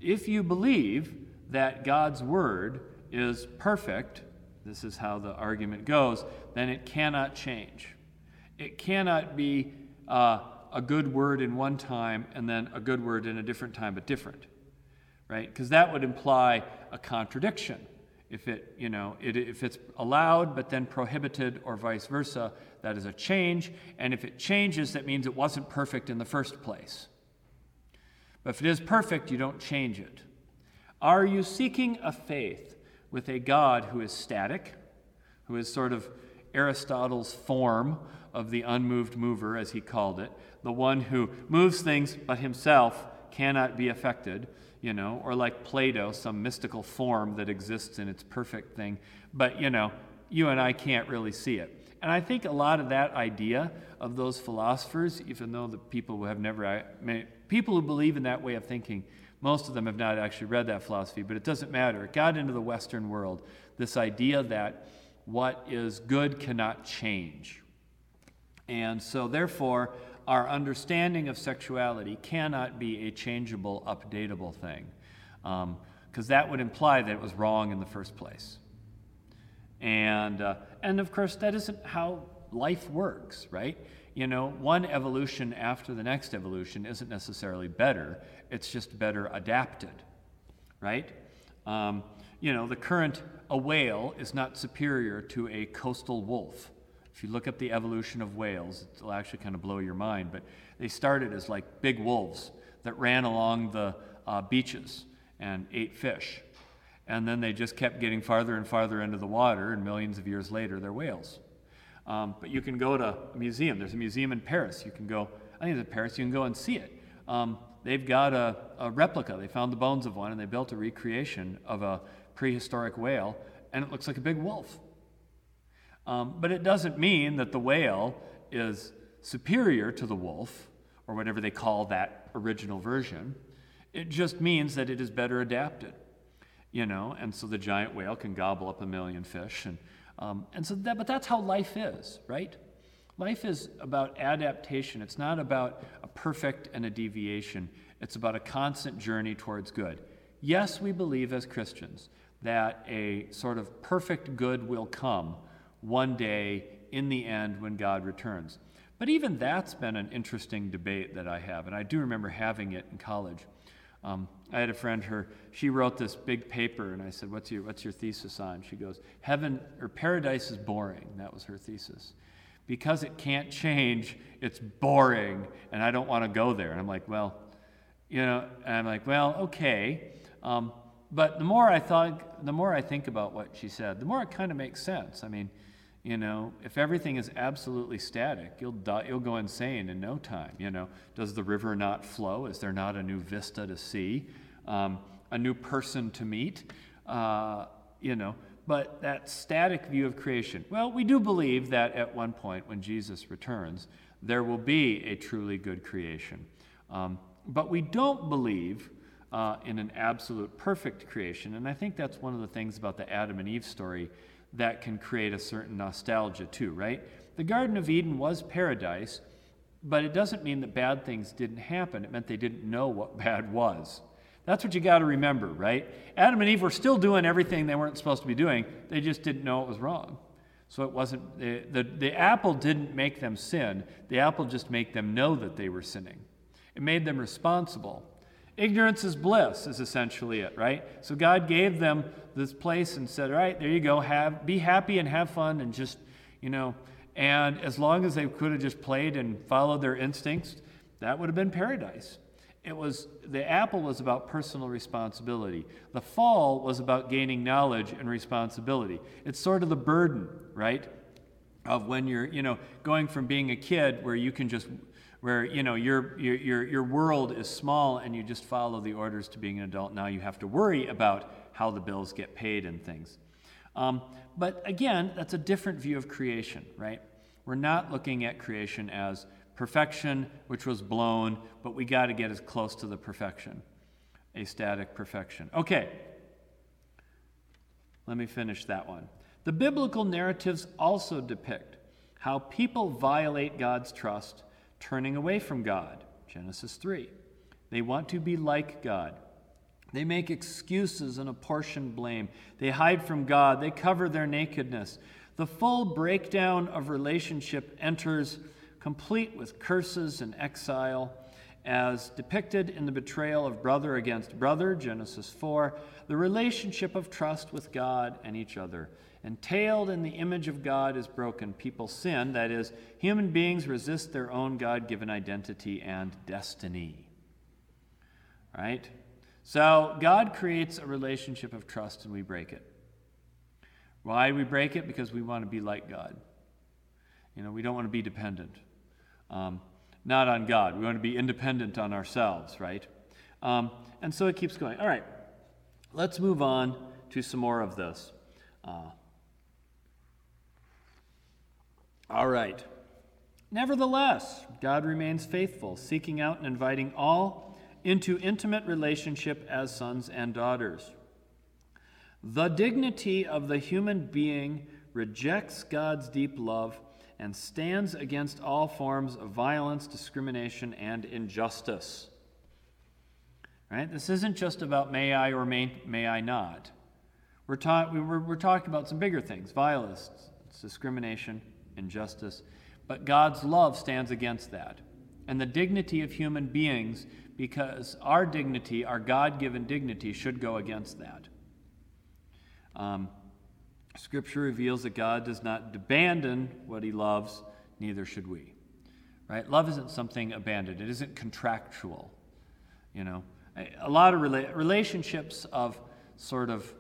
if you believe that God's word is perfect, this is how the argument goes, then it cannot change. It cannot be uh, a good word in one time and then a good word in a different time, but different, right? Because that would imply a contradiction. If it, you know, it, if it's allowed but then prohibited or vice versa, that is a change. And if it changes, that means it wasn't perfect in the first place. But if it is perfect, you don't change it. Are you seeking a faith with a God who is static, who is sort of Aristotle's form of the unmoved mover, as he called it, the one who moves things but himself cannot be affected, you know, or like Plato, some mystical form that exists in its perfect thing, but, you know, you and I can't really see it. And I think a lot of that idea of those philosophers, even though the people who have never, people who believe in that way of thinking, most of them have not actually read that philosophy, but it doesn't matter. It got into the Western world, this idea that what is good cannot change. And so, therefore, our understanding of sexuality cannot be a changeable, updatable thing, because um, that would imply that it was wrong in the first place. And, uh, and of course, that isn't how life works, right? You know, one evolution after the next evolution isn't necessarily better, it's just better adapted, right? Um, you know, the current, a whale is not superior to a coastal wolf. If you look up the evolution of whales, it'll actually kind of blow your mind. But they started as like big wolves that ran along the uh, beaches and ate fish. And then they just kept getting farther and farther into the water, and millions of years later, they're whales. Um, but you can go to a museum. There's a museum in Paris. You can go, I think it's in Paris, you can go and see it. Um, they've got a, a replica. They found the bones of one, and they built a recreation of a prehistoric whale, and it looks like a big wolf. Um, but it doesn't mean that the whale is superior to the wolf, or whatever they call that original version. It just means that it is better adapted, you know, and so the giant whale can gobble up a million fish. And, um, and so that, but that's how life is, right? Life is about adaptation. It's not about a perfect and a deviation. It's about a constant journey towards good. Yes, we believe as Christians that a sort of perfect good will come one day in the end when God returns. But even that's been an interesting debate that I have, and I do remember having it in college. Um, I had a friend, her she wrote this big paper, and I said, "What's your What's your thesis on?" She goes, "Heaven or paradise is boring." That was her thesis, because it can't change. It's boring, and I don't want to go there. And I'm like, well, you know, and I'm like, well, okay. Um, but the more I thought, the more I think about what she said, the more it kind of makes sense. I mean, you know, if everything is absolutely static, you'll, die, you'll go insane in no time. You know, does the river not flow? Is there not a new vista to see? Um, a new person to meet? Uh, you know, but that static view of creation. Well, we do believe that at one point when Jesus returns, there will be a truly good creation. Um, but we don't believe uh, in an absolute perfect creation. And I think that's one of the things about the Adam and Eve story that can create a certain nostalgia too, right? The Garden of Eden was paradise, but it doesn't mean that bad things didn't happen. It meant they didn't know what (laughs) bad was. That's what you got to remember, right? Adam and Eve were still doing everything they weren't supposed to be doing, they just didn't know it was wrong. So it wasn't, the, the, the apple didn't make them sin, the apple just made them know that they were sinning. It made them responsible. Ignorance is bliss, is essentially it, right? So God gave them this place and said, All right, there you go, have be happy and have fun and just, you know, and as long as they could have just played and followed their instincts, that would have been paradise. it was the apple was about personal responsibility. The fall was about gaining knowledge and responsibility. It's sort of the burden, right? Of when you're, you know, going from being a kid where you can just where you know your, your, your world is small and you just follow the orders to being an adult. Now you have to worry about how the bills get paid and things. Um, but again that's a different view of creation right? We're not looking at creation as perfection which was blown but we got to get as close to the perfection a static perfection. Okay. Let me finish that one. The biblical narratives also depict how people violate god's trust turning away from God. Genesis 3. They want to be like God. They make excuses and apportion blame. They hide from God. They cover their nakedness. The full breakdown of relationship enters complete with curses and exile, as depicted in the betrayal of brother against brother, Genesis 4, the relationship of trust with God and each other entailed in the image of God is broken. People sin, that is, human beings resist their own God given identity and destiny. Right? So, God creates a relationship of trust and we break it. Why we break it? Because we want to be like God. You know, we don't want to be dependent. Um, not on God. We want to be independent on ourselves, right? Um, and so it keeps going. All right, let's move on to some more of this. Uh, all right. Nevertheless, God remains faithful, seeking out and inviting all into intimate relationship as sons and daughters. The dignity of the human being rejects God's deep love and stands against all forms of violence, discrimination, and injustice. Right? This isn't just about may I or may, may I not. We're, ta- we're, we're talking about some bigger things violence, discrimination, injustice. But God's love stands against that. And the dignity of human beings, because our dignity, our God given dignity, should go against that. Um, scripture reveals that God does not abandon what he loves, neither should we. Right? Love isn't something abandoned, it isn't contractual. You know, a lot of rela- relationships of sort of,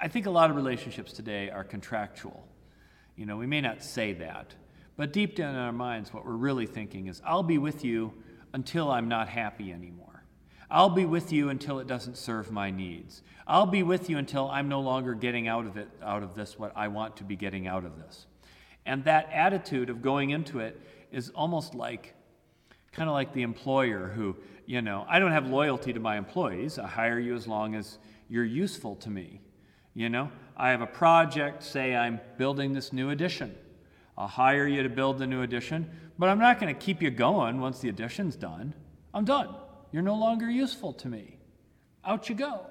I think a lot of relationships today are contractual. You know, we may not say that, but deep down in our minds, what we're really thinking is, I'll be with you until I'm not happy anymore. I'll be with you until it doesn't serve my needs. I'll be with you until I'm no longer getting out of it, out of this, what I want to be getting out of this. And that attitude of going into it is almost like, kind of like the employer who, you know, I don't have loyalty to my employees. I hire you as long as you're useful to me. You know, I have a project, say I'm building this new addition. I'll hire you to build the new addition, but I'm not going to keep you going once the addition's done. I'm done. You're no longer useful to me. Out you go.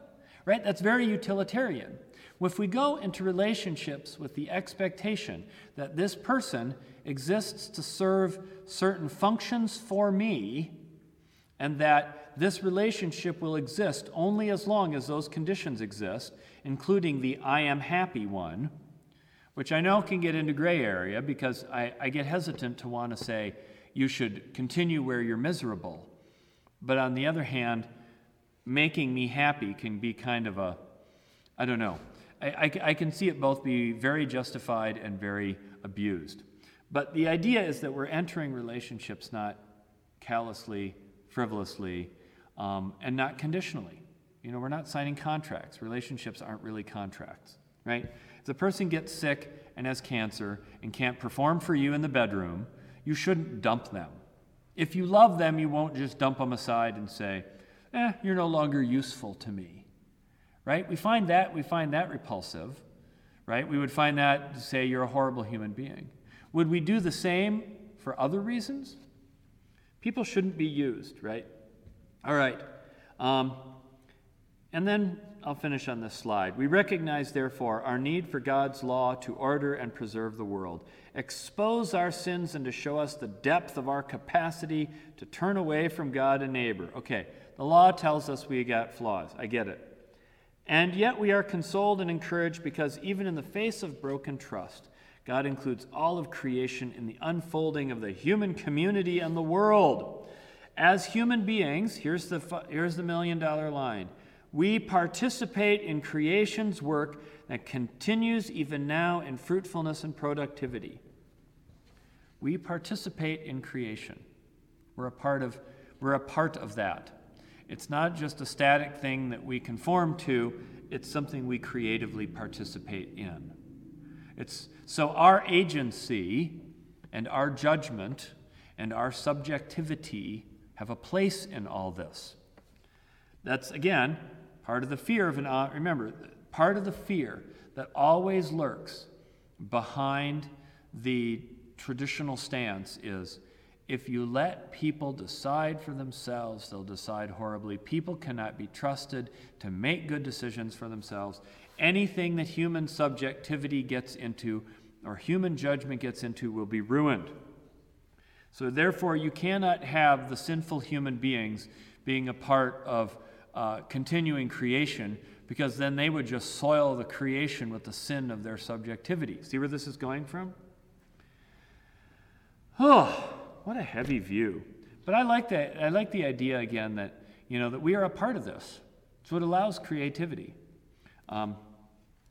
Right? That's very utilitarian. If we go into relationships with the expectation that this person exists to serve certain functions for me, and that this relationship will exist only as long as those conditions exist, including the I am happy one, which I know can get into gray area because I, I get hesitant to want to say you should continue where you're miserable. But on the other hand, making me happy can be kind of a, I don't know. I, I, I can see it both be very justified and very abused. But the idea is that we're entering relationships not callously, frivolously, um, and not conditionally. You know, we're not signing contracts. Relationships aren't really contracts, right? If the person gets sick and has cancer and can't perform for you in the bedroom, you shouldn't dump them. If you love them, you won't just dump them aside and say, eh, you're no longer useful to me. Right? We find that we find that repulsive, right? We would find that to say you're a horrible human being. Would we do the same for other reasons? People shouldn't be used, right? All right. Um, and then I'll finish on this slide. We recognize, therefore, our need for God's law to order and preserve the world, expose our sins, and to show us the depth of our capacity to turn away from God and neighbor. Okay, the law tells us we got flaws. I get it. And yet we are consoled and encouraged because even in the face of broken trust, God includes all of creation in the unfolding of the human community and the world. As human beings, here's the, here's the million dollar line we participate in creation's work that continues even now in fruitfulness and productivity. We participate in creation. We're a part of, we're a part of that. It's not just a static thing that we conform to, it's something we creatively participate in. It's, so our agency and our judgment and our subjectivity have a place in all this. That's, again, part of the fear of an, uh, remember, part of the fear that always lurks behind the traditional stance is if you let people decide for themselves, they'll decide horribly. People cannot be trusted to make good decisions for themselves. Anything that human subjectivity gets into or human judgment gets into will be ruined. So, therefore, you cannot have the sinful human beings being a part of uh, continuing creation because then they would just soil the creation with the sin of their subjectivity. See where this is going from? Oh, what a heavy view. But I like that. I like the idea again that you know that we are a part of this. It's what allows creativity, um,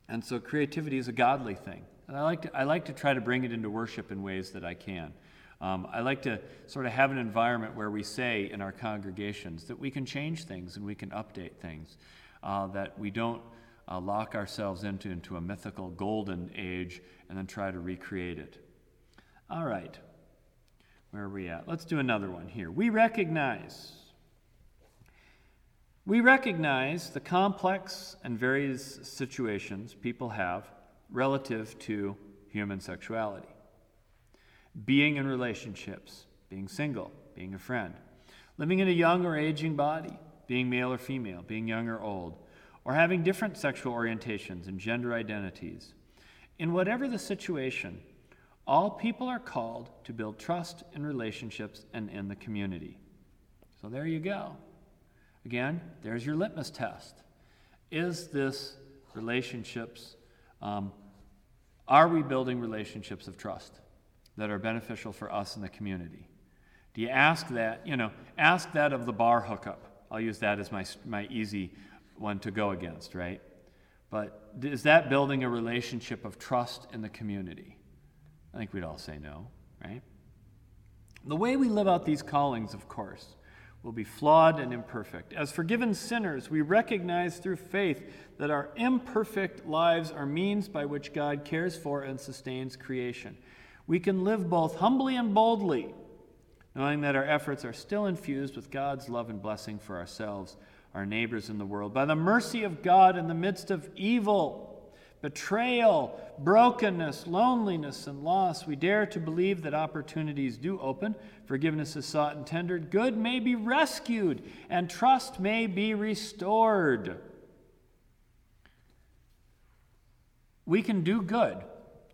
and so creativity is a godly thing. And I like to I like to try to bring it into worship in ways that I can. Um, I like to sort of have an environment where we say in our congregations that we can change things and we can update things, uh, that we don't uh, lock ourselves into, into a mythical golden age and then try to recreate it. All right, where are we at? Let's do another one here. We recognize. We recognize the complex and various situations people have relative to human sexuality being in relationships, being single, being a friend, living in a young or aging body, being male or female, being young or old, or having different sexual orientations and gender identities. In whatever the situation, all people are called to build trust in relationships and in the community. So there you go. Again, there's your litmus test. Is this relationships, um, are we building relationships of trust? That are beneficial for us in the community? Do you ask that, you know, ask that of the bar hookup? I'll use that as my, my easy one to go against, right? But is that building a relationship of trust in the community? I think we'd all say no, right? The way we live out these callings, of course, will be flawed and imperfect. As forgiven sinners, we recognize through faith that our imperfect lives are means by which God cares for and sustains creation we can live both humbly and boldly, knowing that our efforts are still infused with God's love and blessing for ourselves, our neighbors in the world. By the mercy of God in the midst of evil, betrayal, brokenness, loneliness, and loss, we dare to believe that opportunities do open, forgiveness is sought and tendered, good may be rescued, and trust may be restored. We can do good,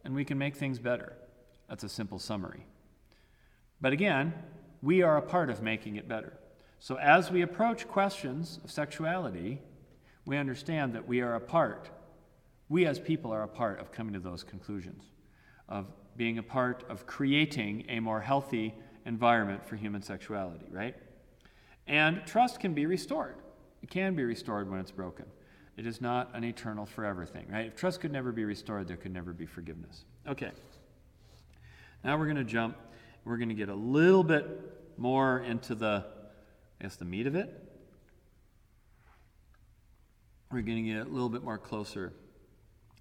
and we can make things better. That's a simple summary. But again, we are a part of making it better. So as we approach questions of sexuality, we understand that we are a part, we as people are a part of coming to those conclusions, of being a part of creating a more healthy environment for human sexuality, right? And trust can be restored. It can be restored when it's broken. It is not an eternal forever thing, right? If trust could never be restored, there could never be forgiveness. Okay. Now we're going to jump. We're going to get a little bit more into the, I guess, the meat of it. We're going to get a little bit more closer.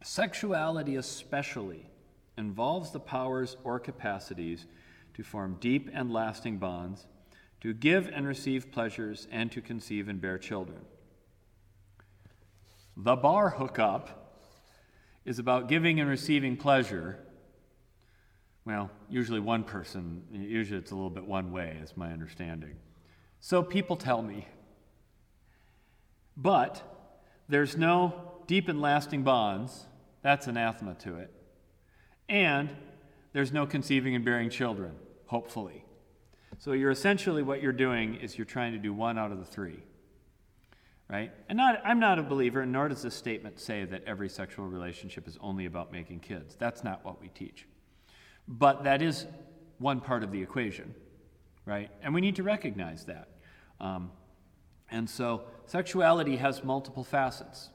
Sexuality, especially, involves the powers or capacities to form deep and lasting bonds, to give and receive pleasures, and to conceive and bear children. The bar hookup is about giving and receiving pleasure well, usually one person, usually it's a little bit one way, is my understanding. So people tell me. But there's no deep and lasting bonds. That's anathema to it. And there's no conceiving and bearing children, hopefully. So you're essentially what you're doing is you're trying to do one out of the three. Right? And not, I'm not a believer, and nor does this statement say that every sexual relationship is only about making kids. That's not what we teach. But that is one part of the equation. right? And we need to recognize that. Um, and so sexuality has multiple facets.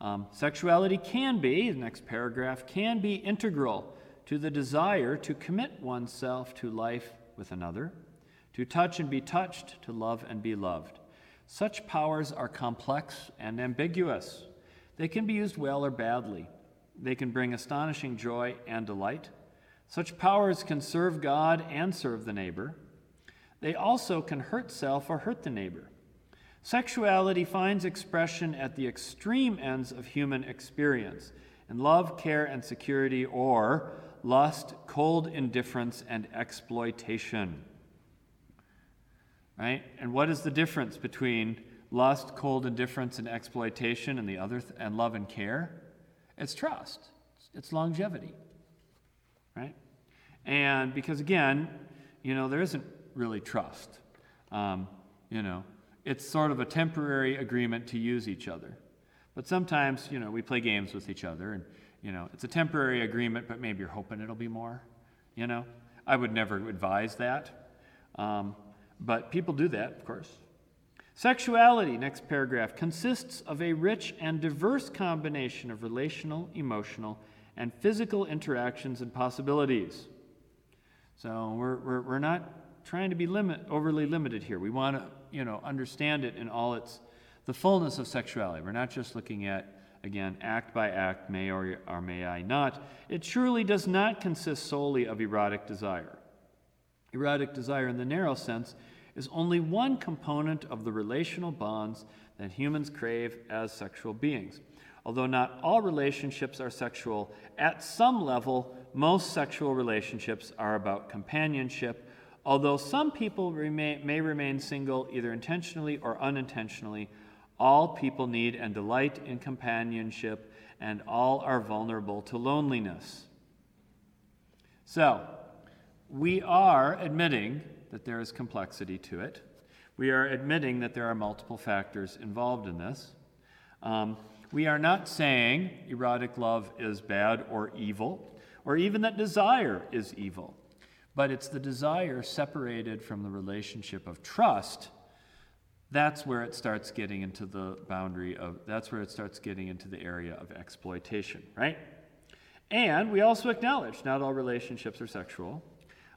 Um, sexuality can be, the next paragraph, can be integral to the desire to commit oneself to life with another, to touch and be touched, to love and be loved. Such powers are complex and ambiguous. They can be used well or badly. They can bring astonishing joy and delight. Such powers can serve God and serve the neighbor. They also can hurt self or hurt the neighbor. Sexuality finds expression at the extreme ends of human experience in love, care, and security, or lust, cold indifference, and exploitation. Right? And what is the difference between lust, cold indifference, and exploitation and the other th- and love and care? It's trust. It's longevity. And because again, you know, there isn't really trust. Um, you know, it's sort of a temporary agreement to use each other. But sometimes, you know, we play games with each other and, you know, it's a temporary agreement, but maybe you're hoping it'll be more, you know? I would never advise that. Um, but people do that, of course. Sexuality, next paragraph, consists of a rich and diverse combination of relational, emotional, and physical interactions and possibilities. So we're, we're, we're not trying to be limit, overly limited here. We want to, you know, understand it in all its the fullness of sexuality. We're not just looking at again act by act, may or, or may I not. It surely does not consist solely of erotic desire. Erotic desire, in the narrow sense, is only one component of the relational bonds that humans crave as sexual beings. Although not all relationships are sexual, at some level, most sexual relationships are about companionship Although some people remain, may remain single either intentionally or unintentionally, all people need and delight in companionship, and all are vulnerable to loneliness. So, we are admitting that there is complexity to it. We are admitting that there are multiple factors involved in this. Um, we are not saying erotic love is bad or evil, or even that desire is evil but it's the desire separated from the relationship of trust. That's where it starts getting into the boundary of, that's where it starts getting into the area of exploitation, right? And we also acknowledge not all relationships are sexual.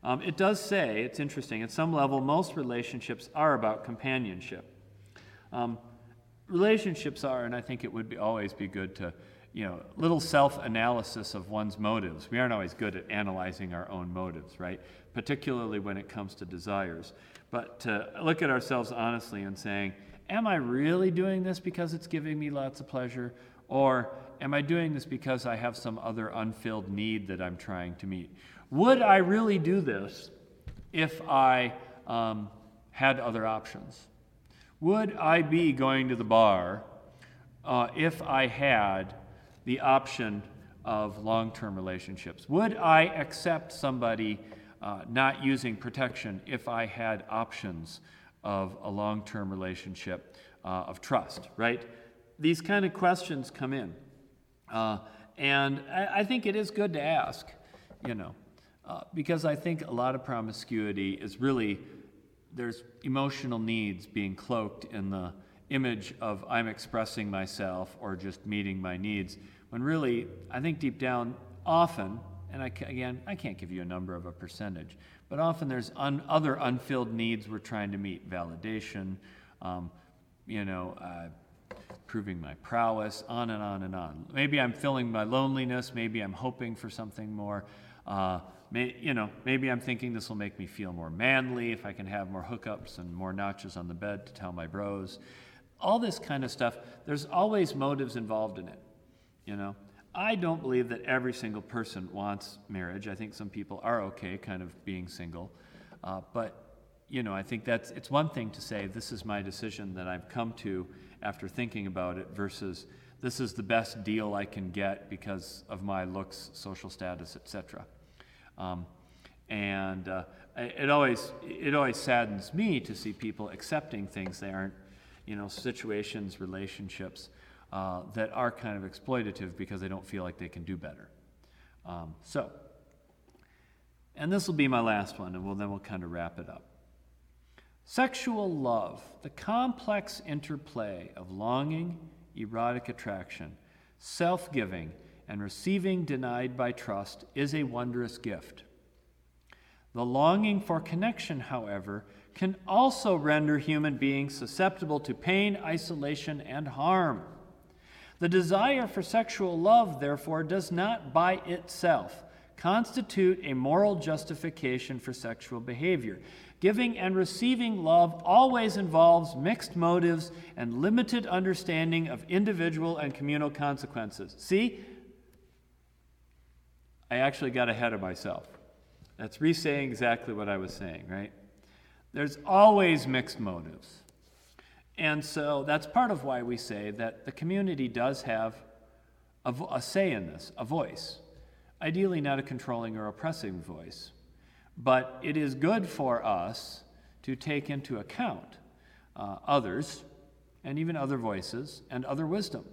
Um, it does say, it's interesting, at some level, most relationships are about companionship. Um, relationships are, and I think it would be, always be good to you know, little self-analysis of one's motives. We aren't always good at analyzing our own motives, right? Particularly when it comes to desires. But to look at ourselves honestly and saying, am I really doing this because it's giving me lots of pleasure? Or am I doing this because I have some other unfilled need that I'm trying to meet? Would I really do this if I um, had other options? Would I be going to the bar uh, if I had the option of long term relationships? Would I accept somebody uh, not using protection if I had options of a long term relationship uh, of trust, right? These kind of questions come in. Uh, and I, I, think it is good to ask, you know, uh, because I think a lot of promiscuity is really there's emotional needs being cloaked in the image of I'm expressing myself or just meeting my needs, when really, I think deep down, often, and I, again, I can't give you a number of a percentage, but often there's un, other unfilled needs we're trying to meet validation, um, you know, uh, proving my prowess, on and on and on. Maybe I'm filling my loneliness, maybe I'm hoping for something more. Uh, may, you know, maybe I'm thinking this will make me feel more manly if I can have more hookups and more notches on the bed to tell my bros all this kind of stuff, there's always motives involved in it. You know, I don't believe that every single person wants marriage. I think some people are okay kind of being single. Uh, but, you know, I think that's, it's one thing to say, this is my decision that I've come to after thinking about it versus this is the best deal I can get because of my looks, social status, etc. Um, and uh, it always it always saddens me to see people accepting things they aren't you know, situations, relationships uh, that are kind of exploitative because they don't feel like they can do better. Um, so, and this will be my last one, and we'll, then we'll kind of wrap it up. Sexual love, the complex interplay of longing, erotic attraction, self giving, and receiving denied by trust, is a wondrous gift. The longing for connection, however, can also render human beings susceptible to pain, isolation, and harm. The desire for sexual love, therefore, does not by itself constitute a moral justification for sexual behavior. Giving and receiving love always involves mixed motives and limited understanding of individual and communal consequences. See, I actually got ahead of myself. That's re saying exactly what I was saying, right? There's always mixed motives. And so that's part of why we say that the community does have a, a say in this, a voice. Ideally, not a controlling or oppressing voice. But it is good for us to take into account uh, others and even other voices and other wisdom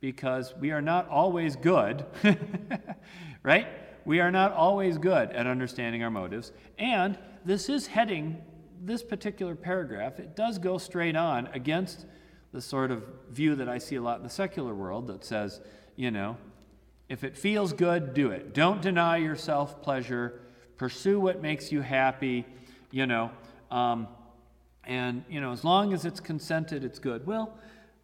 because we are not always good, (laughs) right? We are not always good at understanding our motives. And this is heading, this particular paragraph, it does go straight on against the sort of view that I see a lot in the secular world that says, you know, if it feels good, do it. Don't deny yourself pleasure pursue what makes you happy, you know. Um, and, you know, as long as it's consented, it's good. Well,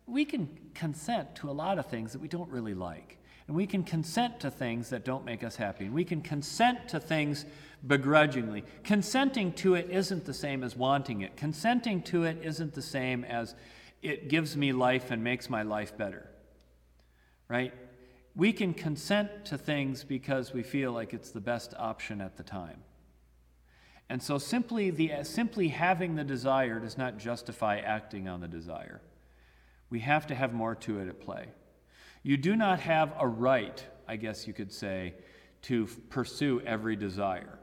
we can consent to a lot of things that we don't really like. And we can consent to things that don't make us happy. And we can consent to things begrudgingly. Consenting to it isn't the same as wanting it. Consenting to it isn't the same as it gives me life and makes my life better. Right? We can consent to things because we feel like it's the best option at the time. And so simply, the, simply having the desire does not justify acting on the desire. We have to have more to it at play. You do not have a right, I guess you could say, to pursue every desire.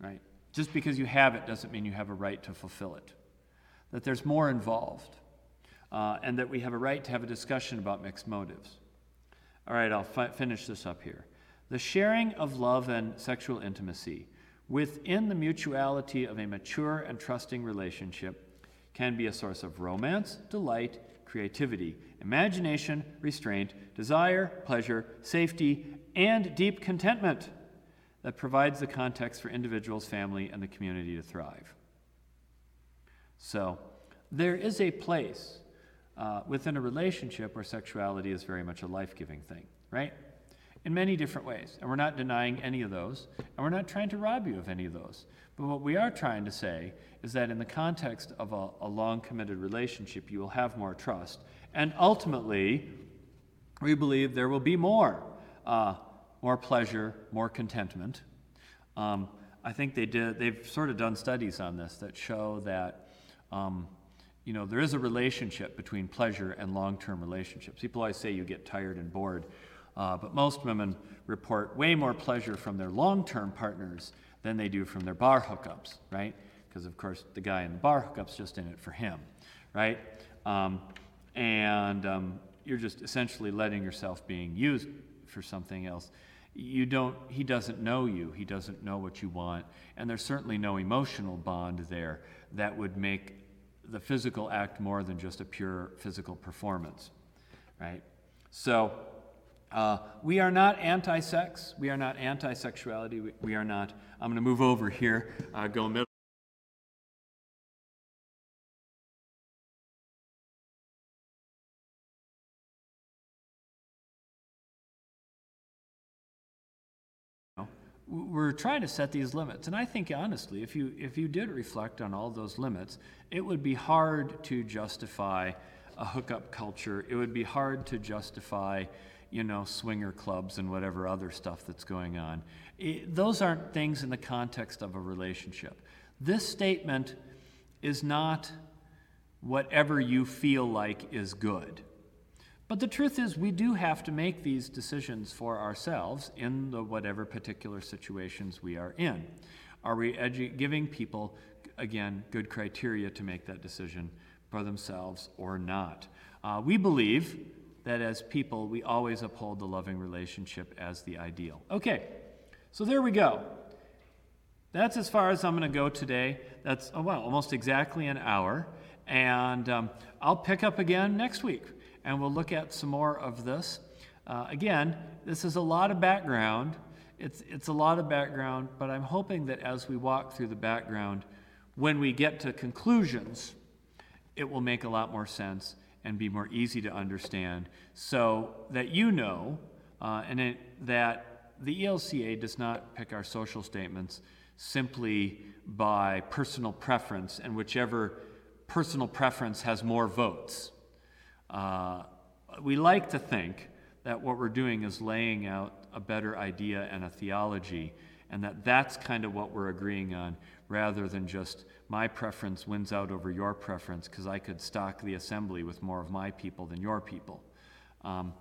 Right? Just because you have it doesn't mean you have a right to fulfill it. That there's more involved. Uh, and that we have a right to have a discussion about mixed motives. All right, I'll fi- finish this up here. The sharing of love and sexual intimacy within the mutuality of a mature and trusting relationship can be a source of romance, delight, creativity, imagination, restraint, desire, pleasure, safety, and deep contentment that provides the context for individuals, family, and the community to thrive. So, there is a place uh, within a relationship where sexuality is very much a life giving thing, right? In many different ways. And we're not denying any of those, and we're not trying to rob you of any of those. But what we are trying to say is that in the context of a, a long committed relationship, you will have more trust. And ultimately, we believe there will be more, uh, more pleasure, more contentment. Um, I think they did, they've sort of done studies on this that show that um, you know, there is a relationship between pleasure and long term relationships. People always say you get tired and bored, uh, but most women report way more pleasure from their long term partners than they do from their bar hookups, right? Because, of course, the guy in the bar hookup's just in it for him, right? Um, and um, you're just essentially letting yourself being used for something else you don't he doesn't know you he doesn't know what you want and there's certainly no emotional bond there that would make the physical act more than just a pure physical performance, right? So, uh, we are not anti sex. We are not anti sexuality. We, we, are not. I'm going to move over here, uh, go middle. We're trying to set these limits. And i think honestly if you if you did reflect on all those limits it would be hard to justify a hookup culture. It would be hard to justify you know swinger clubs and whatever other stuff that's going on. It, those aren't things in the context of a relationship. This statement is not whatever you feel like is good but the truth is, we do have to make these decisions for ourselves in the whatever particular situations we are in. Are we edu- giving people, again, good criteria to make that decision for themselves or not? Uh, we believe that as people, we always uphold the loving relationship as the ideal. Okay, so there we go. That's as far as I'm going to go today. That's, oh, well, almost exactly an hour. And um, I'll pick up again next week and we'll look at some more of this. Uh, again, this is a lot of background. It's, it's a lot of background, but I'm hoping that as we walk through the background, when we get to conclusions, it will make a lot more sense and be more easy to understand so that you know uh, and it, that the ELCA does not pick our social statements simply by personal preference and whichever personal preference has more votes. Uh, we like to think that what we're doing is laying out a better idea and a theology, and that that's kind of what we're agreeing on, rather than just my preference wins out over your preference because I could stock the assembly with more of my people than your people. Um,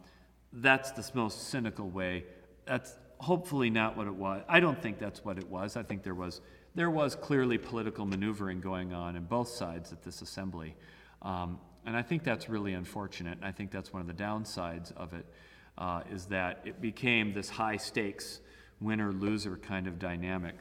that's the most cynical way. That's hopefully not what it was. I don't think that's what it was. I think there was there was clearly political maneuvering going on in both sides at this assembly. Um, and I think that's really unfortunate. And I think that's one of the downsides of it, uh, is that it became this high stakes winner loser kind of dynamic.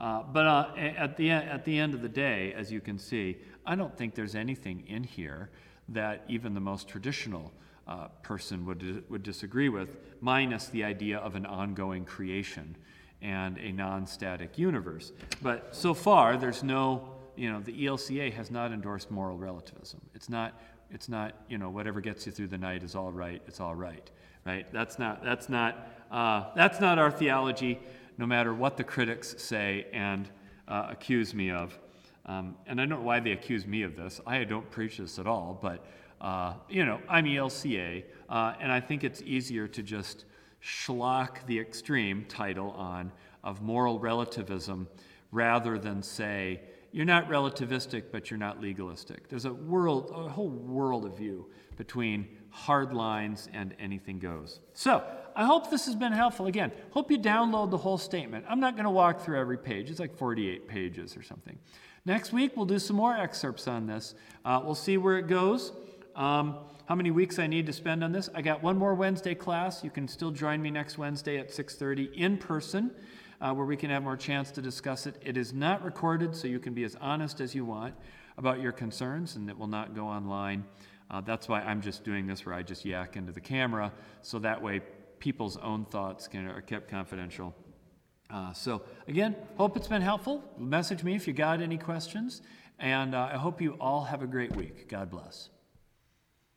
Uh, but uh, at, the, at the end of the day, as you can see, I don't think there's anything in here that even the most traditional uh, person would, would disagree with, minus the idea of an ongoing creation and a non static universe. But so far, there's no, you know, the ELCA has not endorsed moral relativism. It's not, it's not, you know, whatever gets you through the night is all right, it's all right, right? That's not, that's not, uh, that's not our theology, no matter what the critics say and uh, accuse me of. Um, and I don't know why they accuse me of this. I don't preach this at all, but, uh, you know, I'm ELCA, uh, and I think it's easier to just schlock the extreme title on of moral relativism rather than say, you're not relativistic, but you're not legalistic. There's a world, a whole world of view between hard lines and anything goes. So, I hope this has been helpful. Again, hope you download the whole statement. I'm not going to walk through every page, it's like 48 pages or something. Next week, we'll do some more excerpts on this. Uh, we'll see where it goes. Um, how many weeks I need to spend on this? I got one more Wednesday class. You can still join me next Wednesday at 6:30 in person, uh, where we can have more chance to discuss it. It is not recorded, so you can be as honest as you want about your concerns, and it will not go online. Uh, that's why I'm just doing this, where I just yak into the camera, so that way people's own thoughts can, are kept confidential. Uh, so again, hope it's been helpful. Message me if you got any questions, and uh, I hope you all have a great week. God bless.